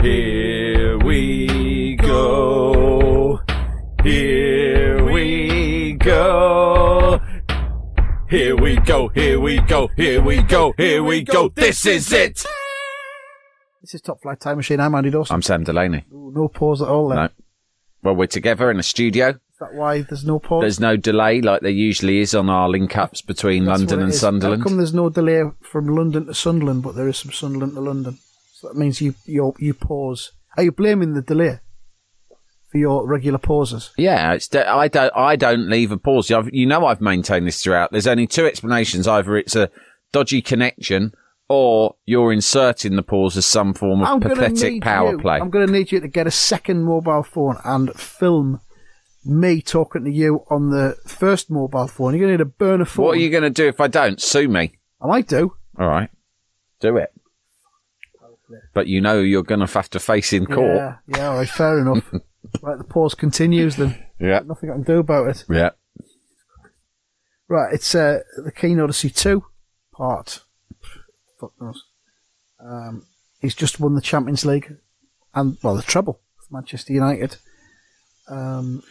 Here we go. Here we go. Here we go. Here we go. Here we go. Here we go. This is it. This is Top Flight Time Machine. I'm Andy Dawson. I'm Sam Delaney. Ooh, no pause at all. Then. No. Well, we're together in a studio. Is that why there's no pause? There's no delay like there usually is on our link ups between That's London it and is. Sunderland. How come there's no delay from London to Sunderland, but there is from Sunderland to London? So that means you you you pause. Are you blaming the delay for your regular pauses? Yeah, it's de- I don't I don't leave a pause. I've, you know I've maintained this throughout. There's only two explanations: either it's a dodgy connection or you're inserting the pause as some form of I'm pathetic power you, play. I'm going to need you to get a second mobile phone and film me talking to you on the first mobile phone. You're going to need a burner phone. What are you going to do if I don't sue me? I might do. All right, do it. But you know you're going to have to face in court. Yeah, yeah, all right, fair enough. right, the pause continues then. Yeah, Nothing I can do about it. yeah. Right, it's uh, the Keane Odyssey 2 part. Fuck knows. Um, he's just won the Champions League and, well, the treble with Manchester United. Um,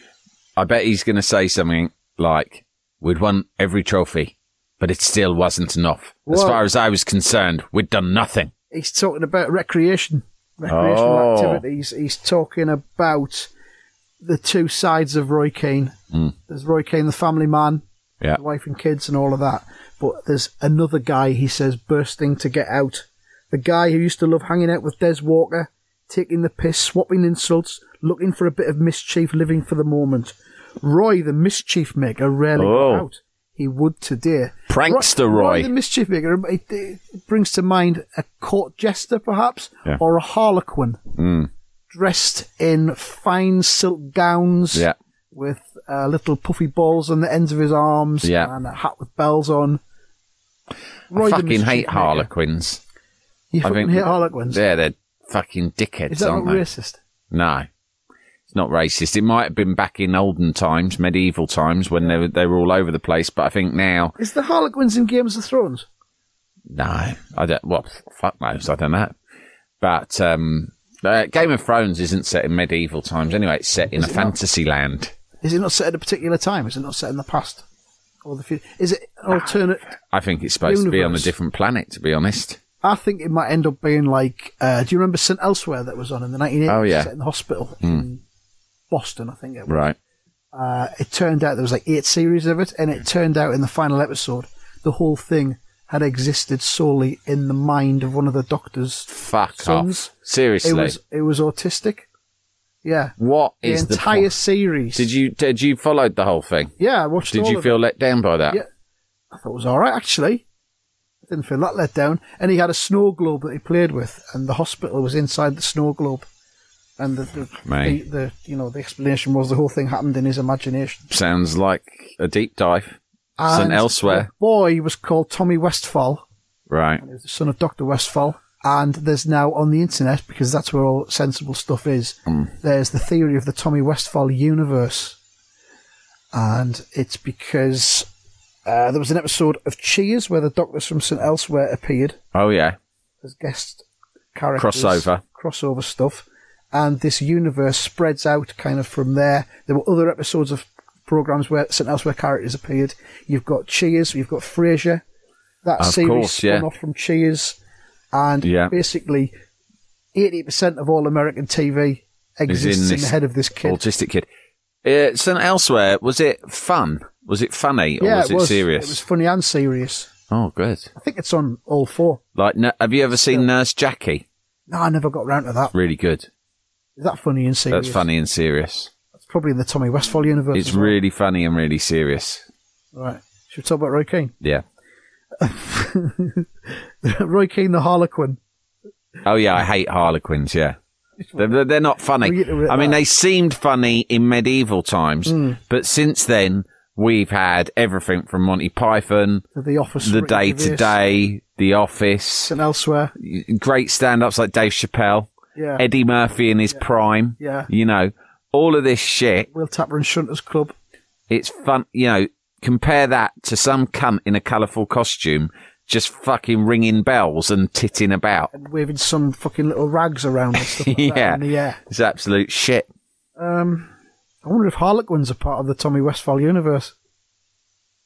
I bet he's going to say something like, "We'd won every trophy, but it still wasn't enough. As far as I was concerned, we'd done nothing." He's talking about recreation, recreational Oh. activities. He's talking about the two sides of Roy Keane. Mm. There's Roy Keane, the family man, Yeah, the wife and kids and all of that. But there's another guy, he says, bursting to get out. The guy who used to love hanging out with Des Walker, taking the piss, swapping insults, looking for a bit of mischief, living for the moment. Roy, the mischief maker, rarely Oh. got out. He would to today. Prankster Roy. the mischief maker, it, it brings to mind a court jester, perhaps, Yeah. or a harlequin, Mm. dressed in fine silk gowns yeah. with uh, little puffy balls on the ends of his arms Yeah. and a hat with bells on. Roy I fucking hate maker. Harlequins. You I fucking hate Harlequins? Yeah, they're fucking dickheads, Is that aren't not they? racist? No, it's not racist. It might have been back in olden times, medieval times, when they were, they were all over the place. But I think now, Is the Harlequins in Games of Thrones? no, I don't. Well, fuck knows. I don't know. But um, uh, Game of Thrones isn't set in medieval times anyway. It's set in Is a it not? fantasy land. Is it not set at a particular time? Is it not set in the past or the future? Is it an alternate? I think it's supposed to be on a Universe. different planet. To be honest. I think it might end up being like. Uh, do you remember St. Elsewhere that was on in the 1980s? Oh, yeah. Set in the hospital in Boston, I think it was. Right. Uh, it turned out there was like eight series of it, and it turned out in the final episode, the whole thing had existed solely in the mind of one of the doctor's Fuck sons. off. Seriously. It was it was autistic. Yeah, what the is the entire point? series. Did you did you followed the whole thing? Yeah, I watched. Did you feel it. let down by that? Yeah, I thought it was all right actually. I didn't feel that let down. And he had a snow globe that he played with, and the hospital was inside the snow globe. And the the, the, the you know the explanation was the whole thing happened in his imagination. Sounds like a deep dive. St. And Elsewhere. The boy was called Tommy Westphall. Right. He was the son of Dr. Westphall. And there's now on the internet, because that's where all sensible stuff is, there's the theory of the Tommy Westphall universe. And it's because uh, there was an episode of Cheers where the doctors from St. Elsewhere appeared Oh yeah. as guest characters. Crossover. Crossover stuff. And this universe spreads out kind of from there. There were other episodes of programs where St. Elsewhere characters appeared. You've got Cheers, you've got Frasier. That Of series course, spun yeah. off from Cheers. And Yeah. basically, 80% of all American TV exists in, this the head of this kid. Autistic kid. Uh, St. Elsewhere, was it fun? Was it funny or yeah, was it, serious? It was funny and serious. Oh, good. I think it's on all four. Like, have you ever seen Nurse Jackie? No, I never got round to that. Really good. Is that funny and serious? That's funny and serious. It's probably in the Tommy Westphall universe. It's well. really funny and really serious. Right. Should we talk about Roy Keane? Yeah. Roy Keane, the Harlequin. Oh yeah, I hate Harlequins. Yeah, they're, they're not funny. We get rid of I mean, they seemed funny in medieval times, hmm. but since then we've had everything from Monty Python, The Office, The Day Today, The Office, and elsewhere. great stand-ups like Dave Chappelle, Yeah. Eddie Murphy in his prime. Yeah. you know, all of this shit. Will Tapper and Shunters Club. It's fun. You know, compare that to some cunt in a colourful costume just fucking ringing bells and titting about. and waving some fucking little rags around and stuff like that Yeah. in the air. It's absolute shit. Um, I wonder if Harlequins are part of the Tommy Westphall universe.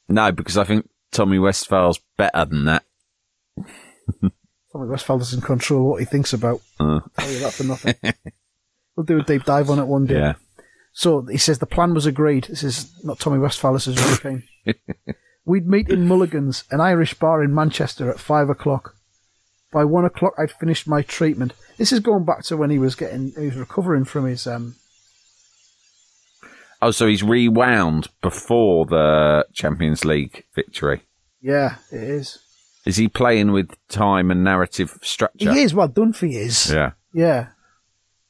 No, because I think Tommy Westphall's better than that. Tommy Westphall doesn't control what he thinks about. Uh. Tell you that for nothing. we'll do a deep dive on it one day. Yeah. So he says the plan was agreed. This is not Tommy Westphall, this is We'd meet in Mulligan's, an Irish bar in Manchester, at five o'clock. By one o'clock, I'd finished my treatment. This is going back to when he was getting, he was recovering from his. Um, Oh, so he's rewound before the Champions League victory. yeah, it is. Is he playing with time and narrative structure? He is. Well, Dunphy is. Yeah. Yeah.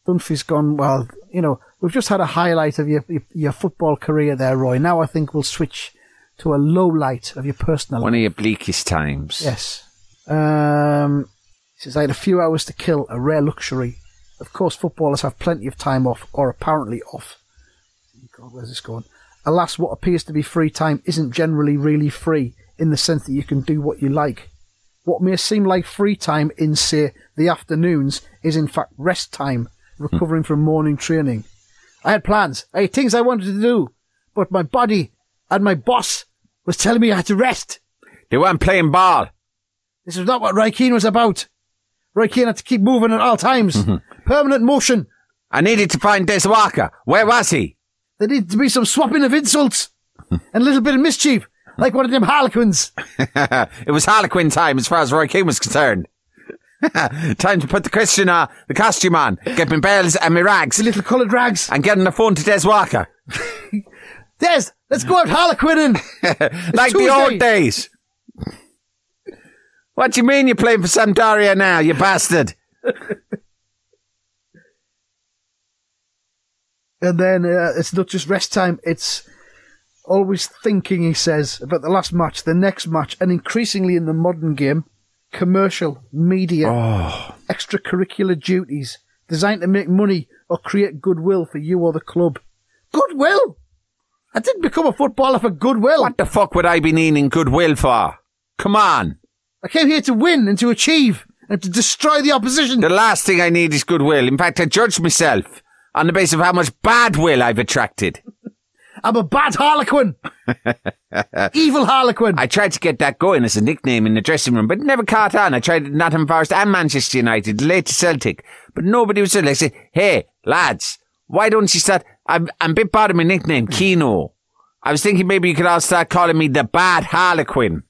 Dunphy's gone, well, you know, we've just had a highlight of your, your, your football career there, Roy. Now I think we'll switch to a low light of your personal One life. of your bleakest times. Yes. Um, he says, I had a few hours to kill, a rare luxury. Of course, footballers have plenty of time off, or apparently off. God, where's this going? Alas, what appears to be free time isn't generally really free, in the sense that you can do what you like. What may seem like free time in, say, the afternoons is in fact rest time, recovering from morning training. I had plans, I had things I wanted to do, but my body and my boss was telling me I had to rest. They weren't playing ball. This is not what Roy Keane was about. Roy Keane had to keep moving at all times. Mm-hmm. Permanent motion. I needed to find Des Walker. Where was he? There needed to be some swapping of insults and a little bit of mischief, like one of them harlequins. it was Harlequin time as far as Roy Keane was concerned. time to put the Christian, uh, the costume on, get my bells and my rags, The little coloured rags. and get on the phone to Des Walker. Des, let's go out harlequining. like the old days. What do you mean you're playing for Sampdoria now, you bastard? And then uh, it's not just rest time, it's always thinking, he says, about the last match, the next match, and increasingly in the modern game, commercial, media, oh. extracurricular duties designed to make money or create goodwill for you or the club. Goodwill? I didn't become a footballer for goodwill. What the fuck would I be needing goodwill for? Come on. I came here to win and to achieve and to destroy the opposition. The last thing I need is goodwill. In fact, I judge myself on the basis of how much bad will I've attracted. I'm a bad harlequin. Evil harlequin. I tried to get that going as a nickname in the dressing room, but never caught on. I tried at Nottingham Forest and Manchester United, late to Celtic, but nobody was there. I said, hey, lads, why don't you start? I'm, I'm a bit proud of my nickname, Keano. I was thinking maybe you could all start calling me the Bad Harlequin.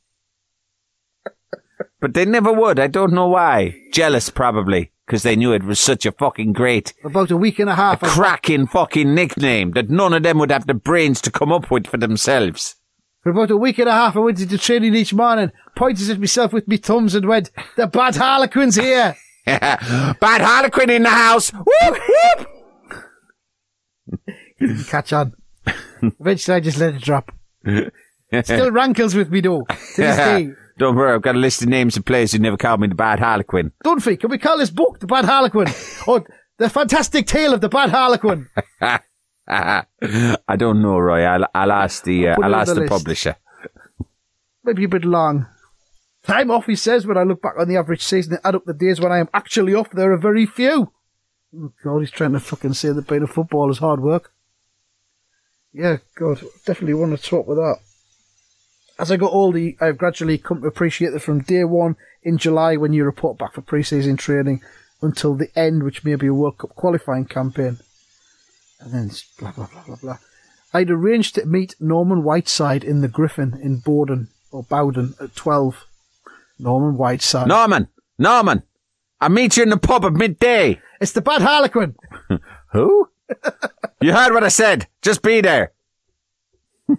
but they never would. I don't know why. Jealous, probably, because they knew it was such a fucking great, About a week and a half. I- cracking fucking nickname that none of them would have the brains to come up with for themselves. For about a week and a half, I went into training each morning, pointed at myself with my thumbs and went, the bad harlequin's here. Bad Harlequin in the house. Whoop, whoop. Didn't catch on. Eventually I just let it drop. Still rankles with me though, to this day. Don't worry, I've got a list of names of players who never called me the Bad Harlequin. Dunphy, can we call this book The Bad Harlequin? or The Fantastic Tale of the Bad Harlequin? I don't know, Roy. I'll, I'll ask the uh, I'll ask the the publisher. Maybe a bit long. Time off, he says, when I look back on the average season and add up the days when I am actually off, there are very few. Oh, God, he's trying to fucking say that being a footballer is hard work. Yeah, God, definitely want to talk with that. As I got older, I've gradually come to appreciate that from day one in July when you report back for pre-season training until the end, which may be a World Cup qualifying campaign. And then it's blah, blah, blah, blah, blah. I'd arranged to meet Norman Whiteside in the Griffin in Bowdon, or Bowdon, at 12. Norman Whiteside. Norman, Norman, I'll meet you in the pub at midday. It's the bad Harlequin. Who? you heard what I said. Just be there.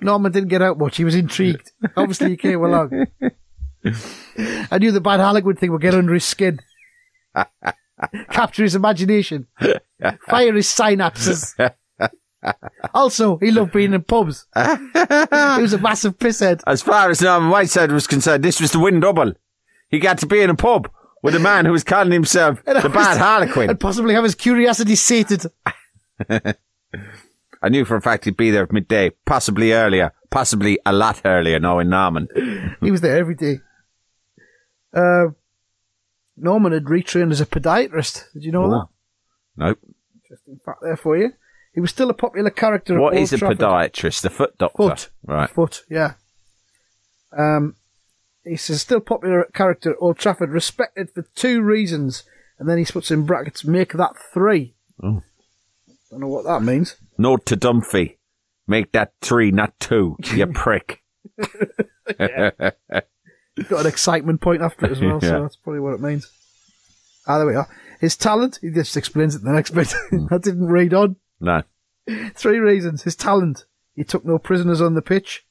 Norman didn't get out much. He was intrigued. Obviously, he came along. I knew the bad Harlequin thing would get under his skin. Capture his imagination. Fire his synapses. also, he loved being in pubs. he was a massive pisshead. As far as Norman Whiteside was concerned, this was the win double. He got to be in a pub with a man who was calling himself And the bad Harlequin. And possibly have his curiosity sated. I knew for a fact he'd be there at midday, possibly earlier, possibly a lot earlier, knowing Norman. He was there every day. Uh, Norman had retrained as a podiatrist. Did you know that? Nope. Interesting fact there for you. He was still a popular character. at What Old a Trafford. podiatrist? The foot doctor. Foot. Right. Foot, yeah. Um, he's a still popular character at Old Trafford, respected for two reasons, and then he puts in brackets, make that three. Oh. Don't know what that means. Note to Dunphy. Make that three, not two, you prick. Got an excitement point after it as well, Yeah. so that's probably what it means. Ah, there we are. His talent, he just explains it in the next bit. I didn't read on. No. Three reasons. His talent. He took no prisoners on the pitch.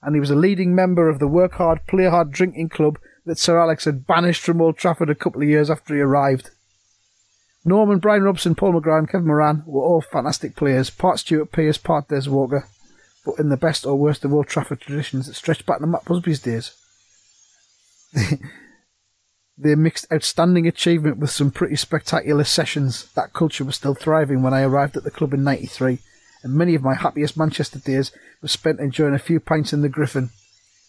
And he was a leading member of the Work Hard, Play Hard drinking club that Sir Alex had banished from Old Trafford a couple of years after he arrived. Norman, Brian Robson, Paul McGrath, Kevin Moran were all fantastic players, part Stuart Pearce, part Des Walker, but in the best or worst of Old Trafford traditions that stretch back to Matt Busby's days. They mixed outstanding achievement with some pretty spectacular sessions. That culture was still thriving when I arrived at the club in 93, and many of my happiest Manchester days were spent enjoying a few pints in the Griffin,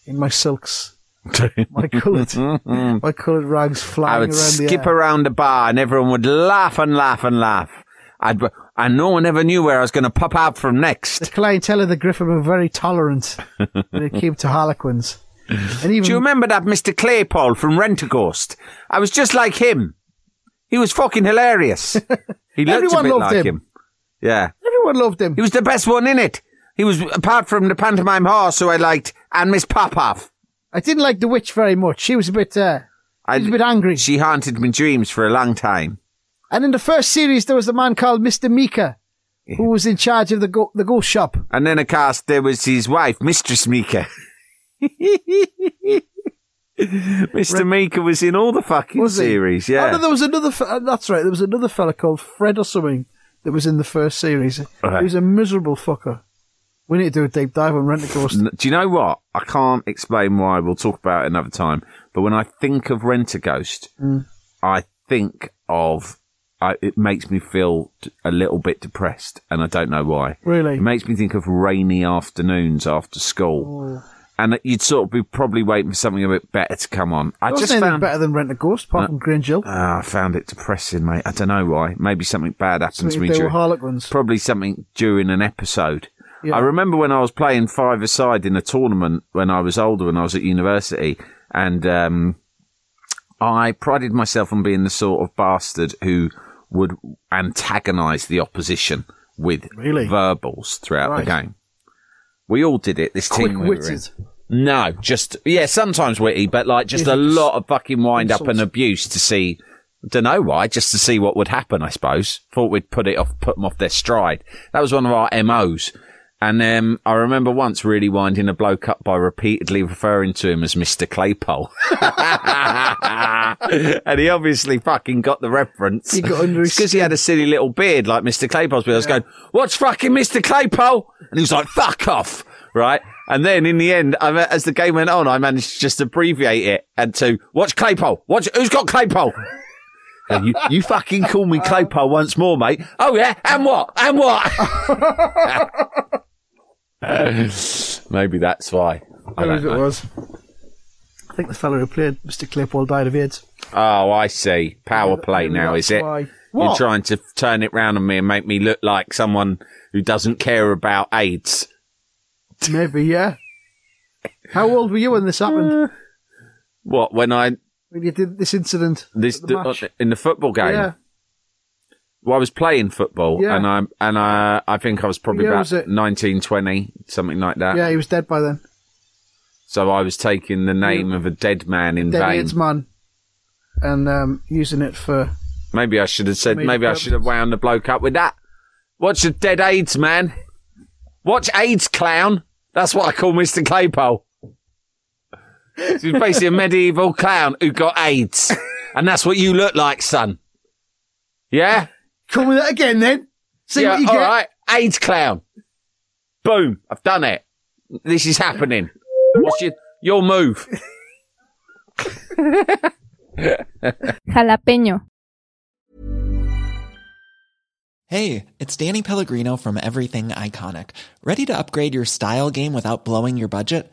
in my silks, my coloured, my coloured rags flying I would around the skip air. around the bar and everyone would laugh and laugh and laugh. I'd, and no one ever knew where I was going to pop out from The next. clientele of the Griffin were very tolerant when it came to Harlequins. And even Do you remember that Mr. Claypole from Rentaghost? I was just like him. He was fucking hilarious. He looked a Everyone bit loved like him. him. Yeah. everyone loved him. He was the best one in it. He was, apart from the pantomime horse who I liked, and Miss Popov. I didn't like the witch very much. She was a bit, uh, I, was a bit angry. She haunted my dreams for a long time. And in the first series, there was a man called Mr. Meaker, who was in charge of the go- the ghost shop. And then, of course, there was his wife, Mistress Meaker. Mr. Meaker was in all the fucking Was he? series, Oh, yeah. no, there was another. Fe- uh, that's right. There was another fella called Fred or something that was in the first series. Right. He was a miserable fucker. We need to do a deep dive on Rentaghost. N- Do you know what? I can't explain why. We'll talk about it another time. But when I think of Rentaghost, Mm. I think of. I, it makes me feel d- a little bit depressed, and I don't know why. Really? It makes me think of rainy afternoons after school. Oh. And you'd sort of be probably waiting for something a bit better to come on. I just found better than Rentaghost, apart from Grange Hill. Ah, I found it depressing, mate. I don't know why. Maybe something bad happened to me they were during, Harlequins. probably something during an episode. Yeah. I remember when I was playing five aside in a tournament when I was older, when I was at university, and um, I prided myself on being the sort of bastard who would antagonise the opposition with Really? verbals throughout Right. the game. We all did it. This team we were in. No, just yeah, sometimes witty, but like just Yeah, a lot of fucking wind up and abuse to see. Don't know why, just to see what would happen. I suppose thought we'd put it off, put them off their stride. That was one of our MOs. And um, I remember once really winding a bloke up by repeatedly referring to him as Mr. Claypole. and he obviously fucking got the reference. He got under because he had a silly little beard like Mr. Claypole's beard. I was going, what's fucking Mr. Claypole? And he was like, fuck off. Right. And then in the end, I, as the game went on, I managed to just abbreviate it and to watch Claypole. Watch, who's got Claypole? And you, you fucking call me Claypole once more, mate. Oh yeah. And what? And what? Uh, maybe that's why. I I don't believe it was. I think the fellow who played Mr. Claypole died of AIDS. Oh, I see. Power play now, is it? why. You're What? trying to turn it round on me and make me look like someone who doesn't care about AIDS. Maybe, yeah. How old were you when this happened? Uh, what, when I, When you did this incident? this, at the match? Uh, in the football game? Yeah. Well, I was playing football Yeah. and I, and I, I think I was probably year about was it? 19, 20, something like that. Yeah, he was dead by then. So I was taking the name of a dead man in Dead vain. AIDS man. And um, using it for. Maybe I should have said, maybe I should have wound the bloke up with that. Watch a dead AIDS man. Watch AIDS clown. That's what I call Mr. Claypole. He's basically a medieval clown who got AIDS. And that's what you look like, son. Yeah? Come with that again then. See yeah, what you all get. All right. AIDS clown. Boom. I've done it. This is happening. What's your, your move? Jalapeño. Hey, it's Danny Pellegrino from Everything Iconic. Ready to upgrade your style game without blowing your budget?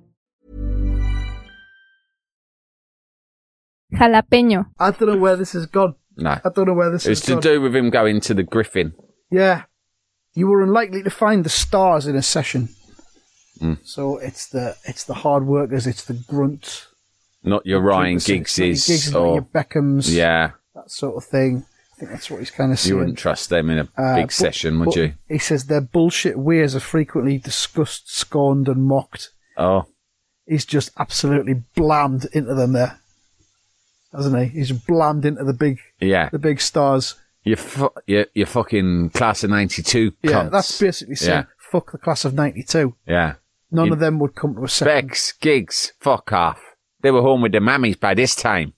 Jalapeño. I don't know where this has gone. No. I don't know where this It was has to gone. do with him going to the Griffin. Yeah. You were unlikely to find the stars in a session. Mm. So it's the it's the hard workers, it's the grunts. Not your Ryan It's not Giggses Giggs, not or your Beckhams, yeah, that sort of thing. I think that's what he's kind of saying. you wouldn't trust them in a Uh, big but- session, would but you? He says their bullshit ways are frequently discussed, scorned, and mocked. Oh, He's just absolutely blammed into them there, hasn't he? He's blammed into the big, yeah. the big stars. You fu- you you fucking class of '92. Yeah, cunts. that's basically saying Yeah. fuck the class of '92. yeah. None You- of them would come to a second. Specs, Giggs, fuck off. They were home with their mammies by this time.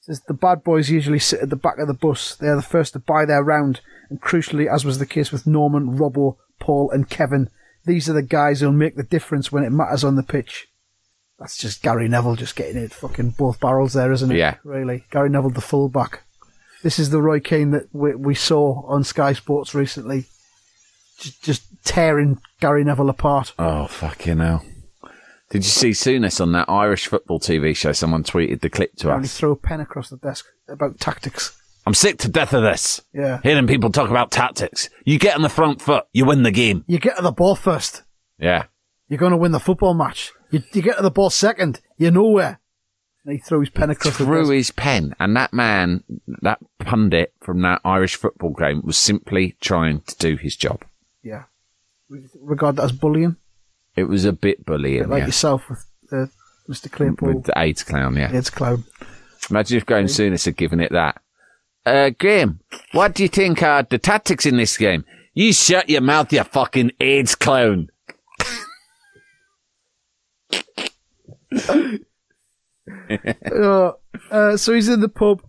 Says the bad boys usually sit at the back of the bus. They are the first to buy their round, and crucially, as was the case with Norman, Robbo, Paul, and Kevin, these are the guys who'll make the difference when it matters on the pitch. That's just Gary Neville just getting it fucking both barrels there, isn't it? Yeah. Really. Gary Neville, the fullback. This is the Roy Keane that we, we saw on Sky Sports recently. Just, just tearing Gary Neville apart. Oh, fucking hell. Did you see Souness on that Irish football TV show? Someone tweeted the clip to Apparently us. throw a pen across the desk about tactics. I'm sick to death of this. Yeah. Hearing people talk about tactics. You get on the front foot, you win the game. You get to the ball first. Yeah. You're going to win the football match. You, you get to the ball second. You're nowhere. And he threw his pen across the Through desk. his pen. And that man, that pundit from that Irish football game was simply trying to do his job. Yeah. Regard that as bullying. It was a bit bullying, like yeah. yourself with uh, Mr. Claypole. With the AIDS clown, yeah. It's clown. Imagine if Graham Souness had given it that. Uh, Graham, what do you think are the tactics in this game? You shut your mouth, you fucking AIDS clown. Uh, uh, so he's in the pub.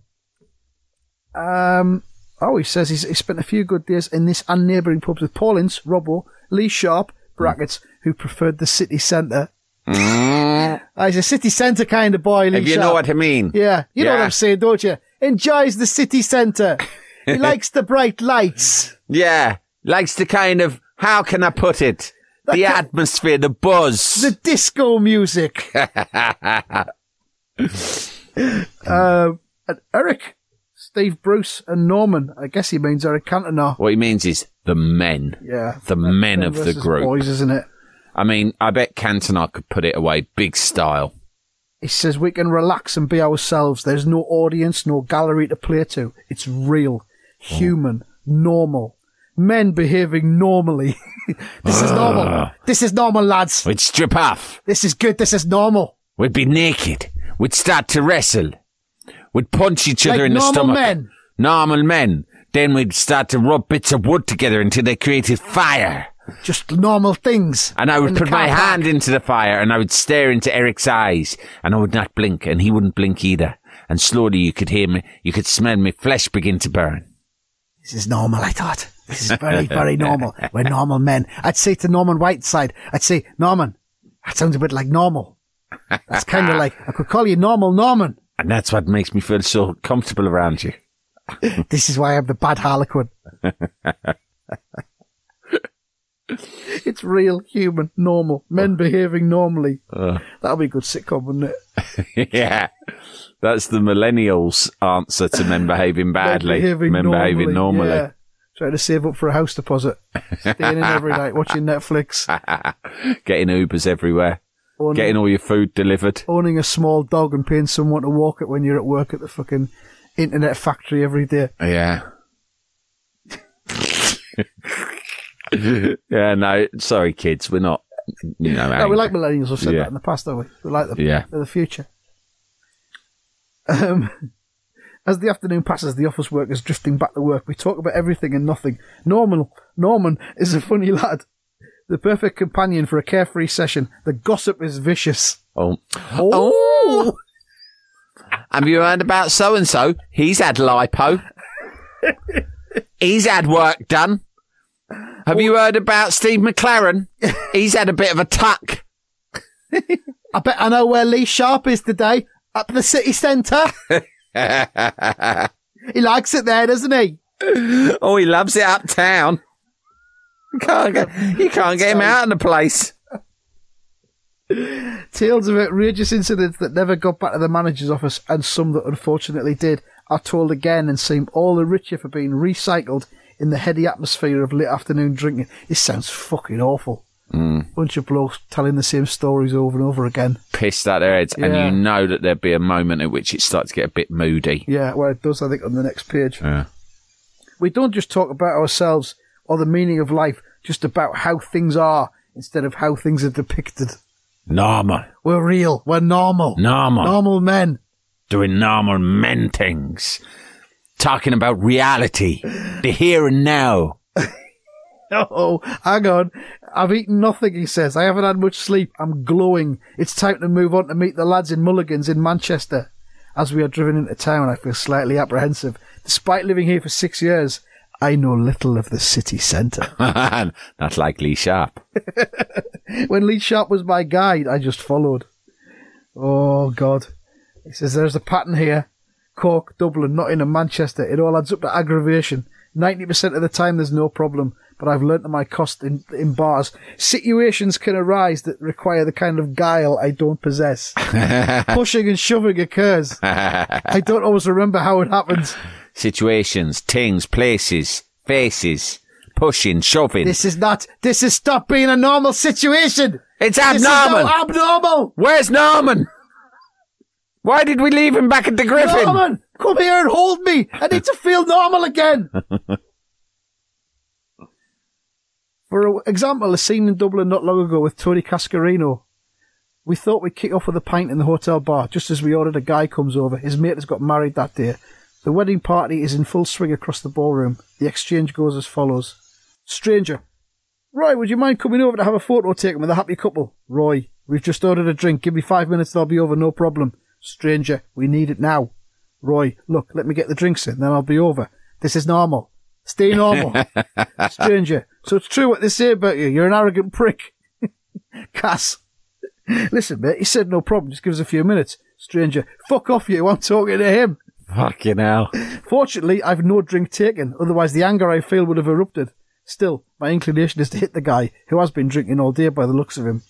Um, oh, he says he's he spent a few good days in this and neighbouring pubs with Paul Ince, Robbo, Lee Sharpe, brackets, who preferred the city centre. Mm. Ah, he's a city centre kind of boy, Lee if you Sharpe. know what I mean. Yeah, you know what I'm saying, don't you? Enjoys the city centre. he likes the bright lights. Yeah. Likes the kind of, how can I put it? That the atmosphere, the buzz. The disco music. uh, and Eric, Steve Bruce, and Norman. I guess he means Eric Cantona. what he means is the men. Yeah, The men of the group. boys, isn't it? I mean, I bet Cantona could put it away big style. He says we can relax and be ourselves. There's no audience, no gallery to play to. It's real, human, normal. Men behaving normally. this is ah. normal. This is normal, lads. We'd strip off. This is good. This is normal. We'd be naked. We'd start to wrestle. We'd punch each other Like in the normal stomach. men. Normal men. Then we'd start to rub bits of wood together until they created fire. Just normal things. And I would put my hand into the fire and I would stare into Eric's eyes and I would not blink and he wouldn't blink either. And slowly you could hear me, you could smell my flesh begin to burn. This is normal, I thought. This is very, very normal. We're normal men. I'd say to Norman Whiteside, I'd say, Norman, that sounds a bit like normal. That's kind of like, I could call you normal Norman. And that's what makes me feel so comfortable around you. this is why I'm the bad Harlequin. it's real, human, normal. Men behaving normally. Uh. That'll be a good sitcom, wouldn't it? yeah. That's the millennials' answer to men behaving badly. Men behaving normally. Yeah. Trying to save up for a house deposit. Staying in every night, watching Netflix. Getting Ubers everywhere. Owning, Getting all your food delivered. owning a small dog and paying someone to walk it when you're at work at the fucking internet factory every day. Yeah. yeah, no, sorry, kids. We're not, you know, No, we like millennials. We've said Yeah. that in the past, don't we? We like them. Yeah. They're the future. Um, as the afternoon passes, the office workers drifting back to work. We talk about everything and nothing. Norman, Norman is a funny lad. The perfect companion for a carefree session. The gossip is vicious. Oh. oh. oh. Have you heard about so and so? He's had lipo. He's had work done. Have you heard about Steve McClaren? He's had a bit of a tuck. I bet I know where Lee Sharpe is today. Up the city centre. he likes it there, doesn't he? Oh, he loves it uptown. You can't get, you can't get him out of the place. Tales of outrageous incidents that never got back to the manager's office and some that unfortunately did are told again and seem all the richer for being recycled in the heady atmosphere of late afternoon drinking. This sounds fucking awful. Mm. Bunch of blokes telling the same stories over and over again. Pissed out their heads, and you know that there'd be a moment at which it starts to get a bit moody. Yeah, well, it does, I think, on the next page. Yeah. We don't just talk about ourselves or the meaning of life, just about how things are instead of how things are depicted. Normal. We're real. We're normal. Normal. Normal men. Doing normal men things. Talking about reality. The here and now. Oh, hang on. I've eaten nothing, he says. I haven't had much sleep. I'm glowing. It's time to move on to meet the lads in Mulligan's in Manchester. As we are driven into town, I feel slightly apprehensive. Despite living here for six years, I know little of the city centre. Not like Lee Sharpe. when Lee Sharpe was my guide, I just followed. Oh, God. He says, there's a pattern here. Cork, Dublin, Nottingham, Manchester. It all adds up to aggravation. 90% of the time there's no problem, but I've learnt to my cost in, in bars. Situations can arise that require the kind of guile I don't possess. Pushing and shoving occurs. I don't always remember how it happens. Situations, things, places, faces, pushing, shoving. This is not, this is stop being a normal situation. it's This is abnormal. abnormal. Where's Norman? Why did we leave him back at the Griffin? Norman, come here and hold me. I need to feel normal again. For example, a scene in Dublin not long ago with Tony Cascarino. We thought we'd kick off with a pint in the hotel bar just as we ordered. A guy comes over. His mate has got married that day. The wedding party is in full swing across the ballroom. The exchange goes as follows. Stranger. Roy, would you mind coming over to have a photo taken with a happy couple? Roy, we've just ordered a drink. Give me five minutes and I'll be over, no problem. Stranger, we need it now. Roy, look, let me get the drinks in, then I'll be over. This is normal. Stay normal. Stranger, so it's true what they say about you. You're an arrogant prick. Cass. Listen, mate, he said no problem. Just give us a few minutes. Stranger, fuck off you. I'm talking to him. Fucking hell. Fortunately, I've no drink taken. Otherwise, the anger I feel would have erupted. Still, my inclination is to hit the guy who has been drinking all day by the looks of him.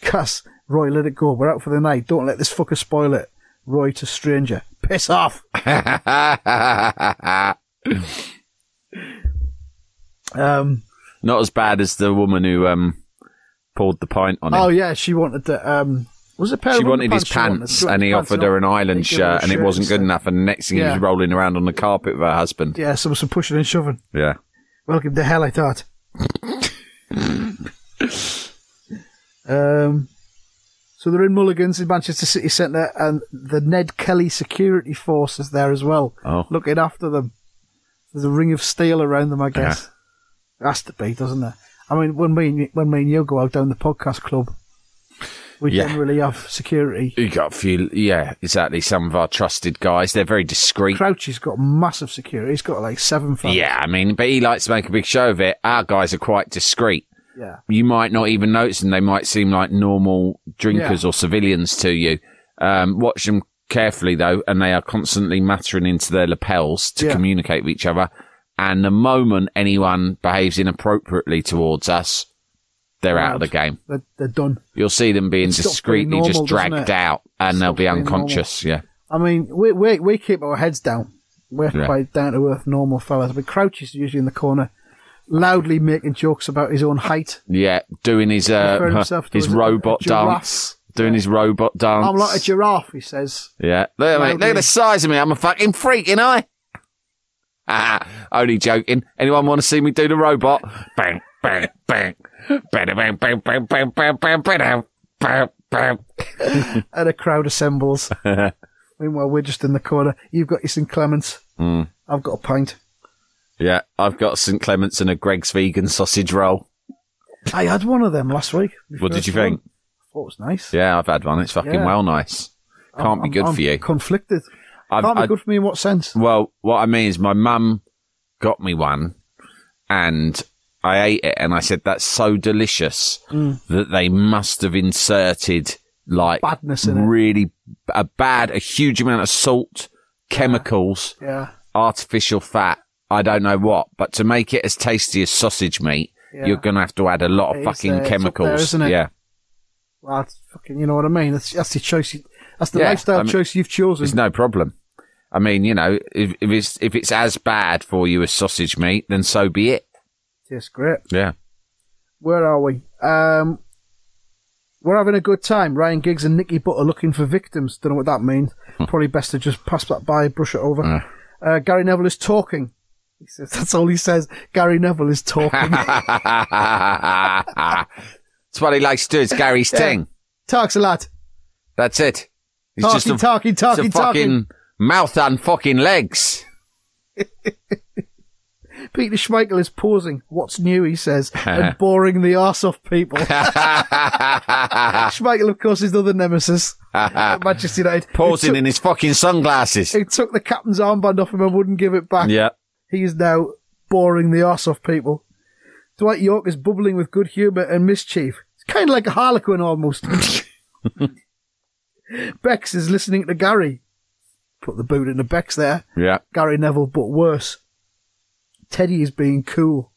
Cass, Roy, let it go. We're out for the night. Don't let this fucker spoil it. Roy to stranger. Piss off. Um, Not as bad as the woman who um poured the pint on him. oh yeah, she wanted to, um, was it a pair she of wanted his underpants she wanted? pants, She wanted and he pants, offered her an He island gave her a shirt, and it wasn't good instead. enough. And next thing he Yeah. was rolling around on the carpet with her husband. Yeah, so some pushing and shoving. Yeah. Welcome to hell, I thought. um, so they're in Mulligan's in Manchester City Centre, and the Ned Kelly security force is there as well, Oh. looking after them. There's a ring of steel around them, I guess. Has to be, doesn't there? I mean, when me and when me and you go out down the podcast club, we Yeah. generally have security. You got a few, yeah, exactly. Some of our trusted guys, they're very discreet. Crouchy's got massive security. He's got like seven. fellas. Yeah, I mean, but he likes to make a big show of it. Our guys are quite discreet. Yeah. You might not even notice them. They might seem like normal drinkers Yeah. or civilians to you. Um, watch them carefully though, and they are constantly muttering into their lapels to Yeah. communicate with each other. And the moment anyone behaves inappropriately towards us, they're out of the game. They're, they're done. You'll see them being stops being discreetly just dragged out, and they'll be unconscious. Yeah, I mean, we we we keep our heads down. We're quite down to earth, normal fellas. We Crouch is usually in the corner, loudly making jokes about his own height. yeah, doing his uh, his as a- a robot dance, doing his robot dance. I'm like a giraffe, he says. Yeah. Look, at me. Look at the size of me. I'm a fucking freak, you know? Ah, only joking. Anyone want to see me do the robot? Bang, bang, bang. Bang, bang, bang, bang, bang, bang, bang, bang, bang, bang. And a crowd assembles. Meanwhile, we're just in the corner. You've got your St. Clements. Mm. I've got a pint. Yeah, I've got St. Clements and a Greggs vegan sausage roll. I had one of them last week. What did you think? one. thought it was nice. Yeah, I've had one. It's fucking Yeah. well nice. Can't I'm- be good I'm for you. Conflicted. I've, Can't be I- good for me in what sense? Well, what I mean is my mum got me one and I ate it and I said, that's so delicious mm. that they must have inserted like Badness in it. really a bad, a huge amount of salt, chemicals, Yeah. artificial fat. I don't know what, but to make it as tasty as sausage meat, Yeah. you're going to have to add a lot It of is, fucking uh, it's up there, chemicals. isn't it? Yeah. Well, that's fucking, you know what I mean? That's, that's the choice. That's the Yeah, lifestyle I mean, choice you've chosen. It's no problem. I mean, you know, if, if it's if it's as bad for you as sausage meat, then so be it. Yes, great. Yeah. Where are we? Um, we're having a good time. Ryan Giggs and Nicky Butter looking for victims. Don't know what that means. Hmm. Probably best to just pass that by, brush it over. Uh, Gary Neville is talking. He says that's all he says. Gary Neville is talking. That's what he likes to do. It's Gary's thing. Talks a lot. That's it. He's Talking, just a, talking, talking, a mouth and fucking legs. Peter Schmeichel is pausing. What's new? He says, and boring the arse off people. Schmeichel, of course, is the other nemesis at Manchester United. Pausing He in his fucking sunglasses. he took the captain's armband off him and wouldn't give it back. Yeah. He is now boring the arse off people. Dwight Yorke is bubbling with good humour and mischief. It's kind of like a harlequin almost. Bex is listening to Gary. Put the boot in the Bex there. Yeah. Gary Neville, but worse. Teddy is being cool.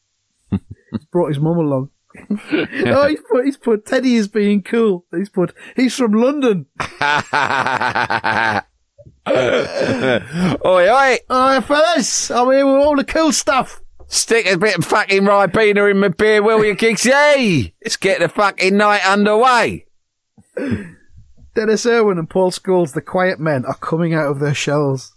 he's brought his mum along. oh, he's put, he's put Teddy is being cool. He's put, he's from London. oi, oi. Oh, fellas, I'm here with all the cool stuff. Stick a bit of fucking Ribena in my beer, will you, Kicks? Hey! Let's get the fucking night underway. Dennis Irwin and Paul Scholes, the quiet men, are coming out of their shells.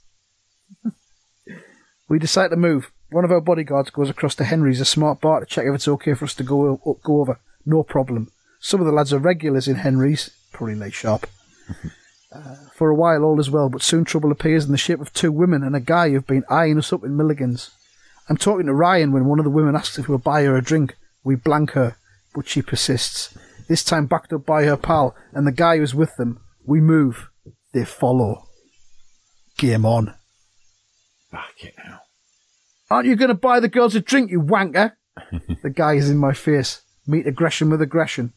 we decide to move. One of our bodyguards goes across to Henry's, a smart bar, to check if it's okay for us to go go over. No problem. Some of the lads are regulars in Henry's, probably Lee Sharpe. Uh, for a while, all is well, but soon trouble appears in the shape of two women and a guy who've been eyeing us up in Mulligan's. I'm talking to Ryan when one of the women asks if we'll buy her a drink. We blank her, but she persists. This time backed up by her pal and the guy who's with them. We move. They follow. Game on. Fuck it now. Aren't you going to buy the girls a drink, you wanker? the guy is in my face. Meet aggression with aggression.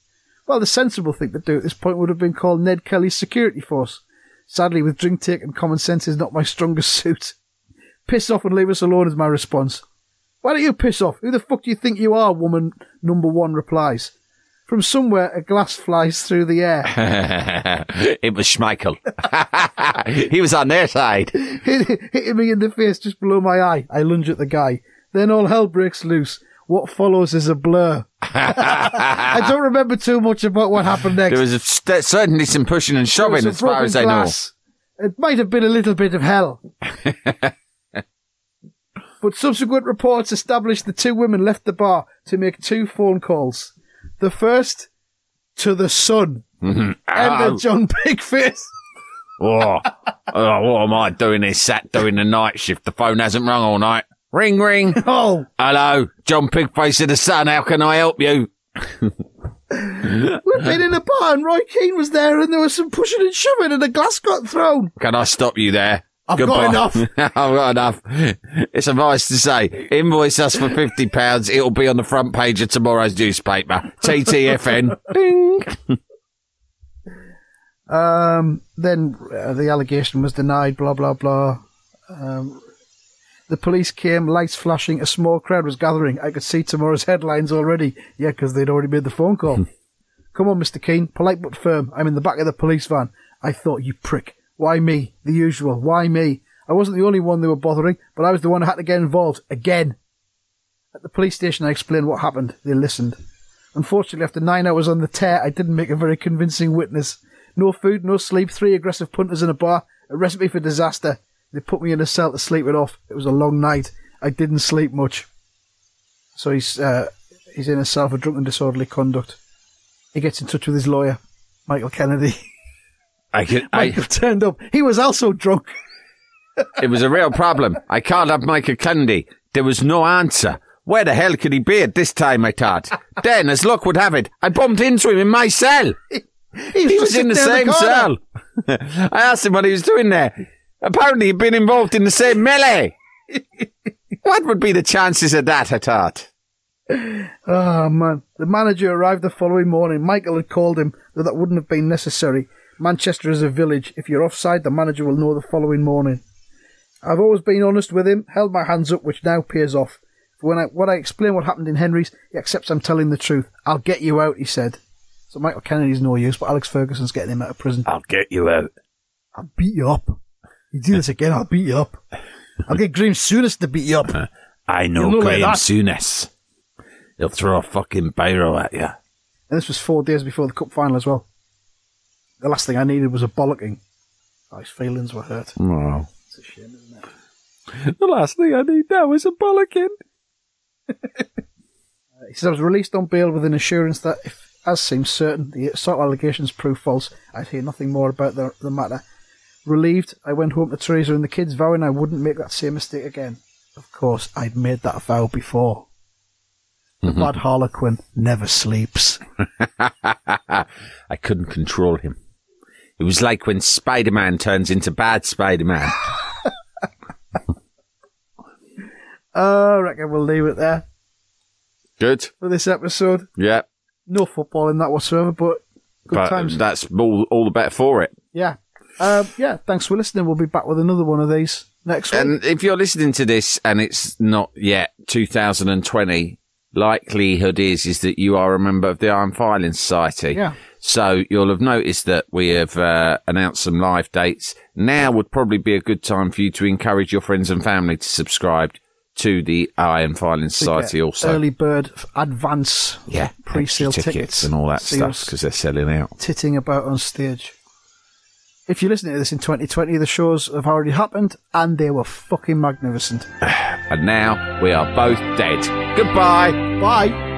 Well, the sensible thing to do at this point would have been called Ned Kelly's security force. Sadly, with drink take and common sense is not my strongest suit. Piss off and leave us alone is my response. Why don't you piss off? Who the fuck do you think you are? Woman number one replies. From somewhere, a glass flies through the air. it was Schmeichel. he was on their side. hit, hitting me in the face just below my eye. I lunge at the guy. Then all hell breaks loose. What follows is a blur. I don't remember too much about what happened next. There was st- certainly some pushing and shoving as far as I know. It might have been a little bit of hell. but subsequent reports established the two women left the bar to make two phone calls. The first to the son. Mm-hmm. know. Enter John Bigface. Oh, oh, what am I doing here? Sat doing the night shift. The phone hasn't rung all night. Ring, ring. Oh, Hello, John Pigface of the Sun. How can I help you? we've been in a bar and Roy Keane was there and there was some pushing and shoving and a glass got thrown. Can I stop you there? I've got enough. I've got enough. It's advice to say, invoice us for fifty pounds. It'll be on the front page of tomorrow's newspaper. TTFN. Ding. Um, then uh, the allegation was denied, blah, blah, blah. Um, the police came, lights flashing, a small crowd was gathering. I could see tomorrow's headlines already. Yeah, because they'd already made the phone call. Hmm. Come on, Mr. Keane, polite but firm. I'm in the back of the police van. I thought, you prick. Why me? The usual. Why me? I wasn't the only one they were bothering, but I was the one who had to get involved. Again. At the police station, I explained what happened. They listened. Unfortunately, after nine hours on the tear, I didn't make a very convincing witness. No food, no sleep, three aggressive punters in a bar, a recipe for disaster. They put me in a cell to sleep it off. It was a long night. I didn't sleep much. So he's uh, he's in a cell for drunken disorderly conduct. He gets in touch with his lawyer, Michael Kennedy. I I, Michael turned up. He was also drunk. it was a real problem. I called up Michael Kennedy. There was no answer. Where the hell could he be at this time, I thought. then, as luck would have it, I bumped into him in my cell. He He was just in the same the cell. I asked him what he was doing there. Apparently, he'd been involved in the same melee. what would be the chances of that, I thought? Oh man. The manager arrived the following morning. Michael had called him, though that wouldn't have been necessary. Manchester is a village. If you're offside, the manager will know the following morning. I've always been honest with him, held my hands up, which now pays off. When I when I explain what happened in Henry's, he accepts I'm telling the truth. I'll get you out, he said. So Michael Kennedy's no use, but Alex Ferguson's getting him out of prison. I'll get you out. I'll beat you up. You do this again, I'll beat you up. I'll get Graham Souness to beat you up. I know You'll know like Graham that. Souness. He'll throw a fucking biro at you. And this was four days before the cup final as well. The last thing I needed was a bollocking. Oh, his feelings were hurt. Oh. It's a shame, isn't it? The last thing I need now is a bollocking. Uh, he says I was released on bail with an assurance that if, as seems certain, the assault allegations prove false, I'd hear nothing more about the, the matter. Relieved, I went home to Teresa and the kids, vowing I wouldn't make that same mistake again. Of course, I'd made that vow before. The bad harlequin never sleeps. I couldn't control him. It was like when Spider Man turns into bad Spider Man. Uh, I reckon we'll leave it there Good. for this episode. Yeah. No football in that whatsoever, but good but times. that's all, all the better for it. Yeah. Um, yeah, thanks for listening. We'll be back with another one of these next week. And if you're listening to this and it's not yet 2020, likelihood is is that you are a member of the Iron Filing Society. Yeah. So you'll have noticed that we have uh, announced some live dates. Now would probably be a good time for you to encourage your friends and family to subscribe to the Iron Filing Society. Also, Early bird advance yeah, pre-sale extra tickets. and all that stuff because they're selling out. titting about on stage. If you're listening to this in 2020, the shows have already happened and they were fucking magnificent. And now we are both dead. Goodbye. Bye.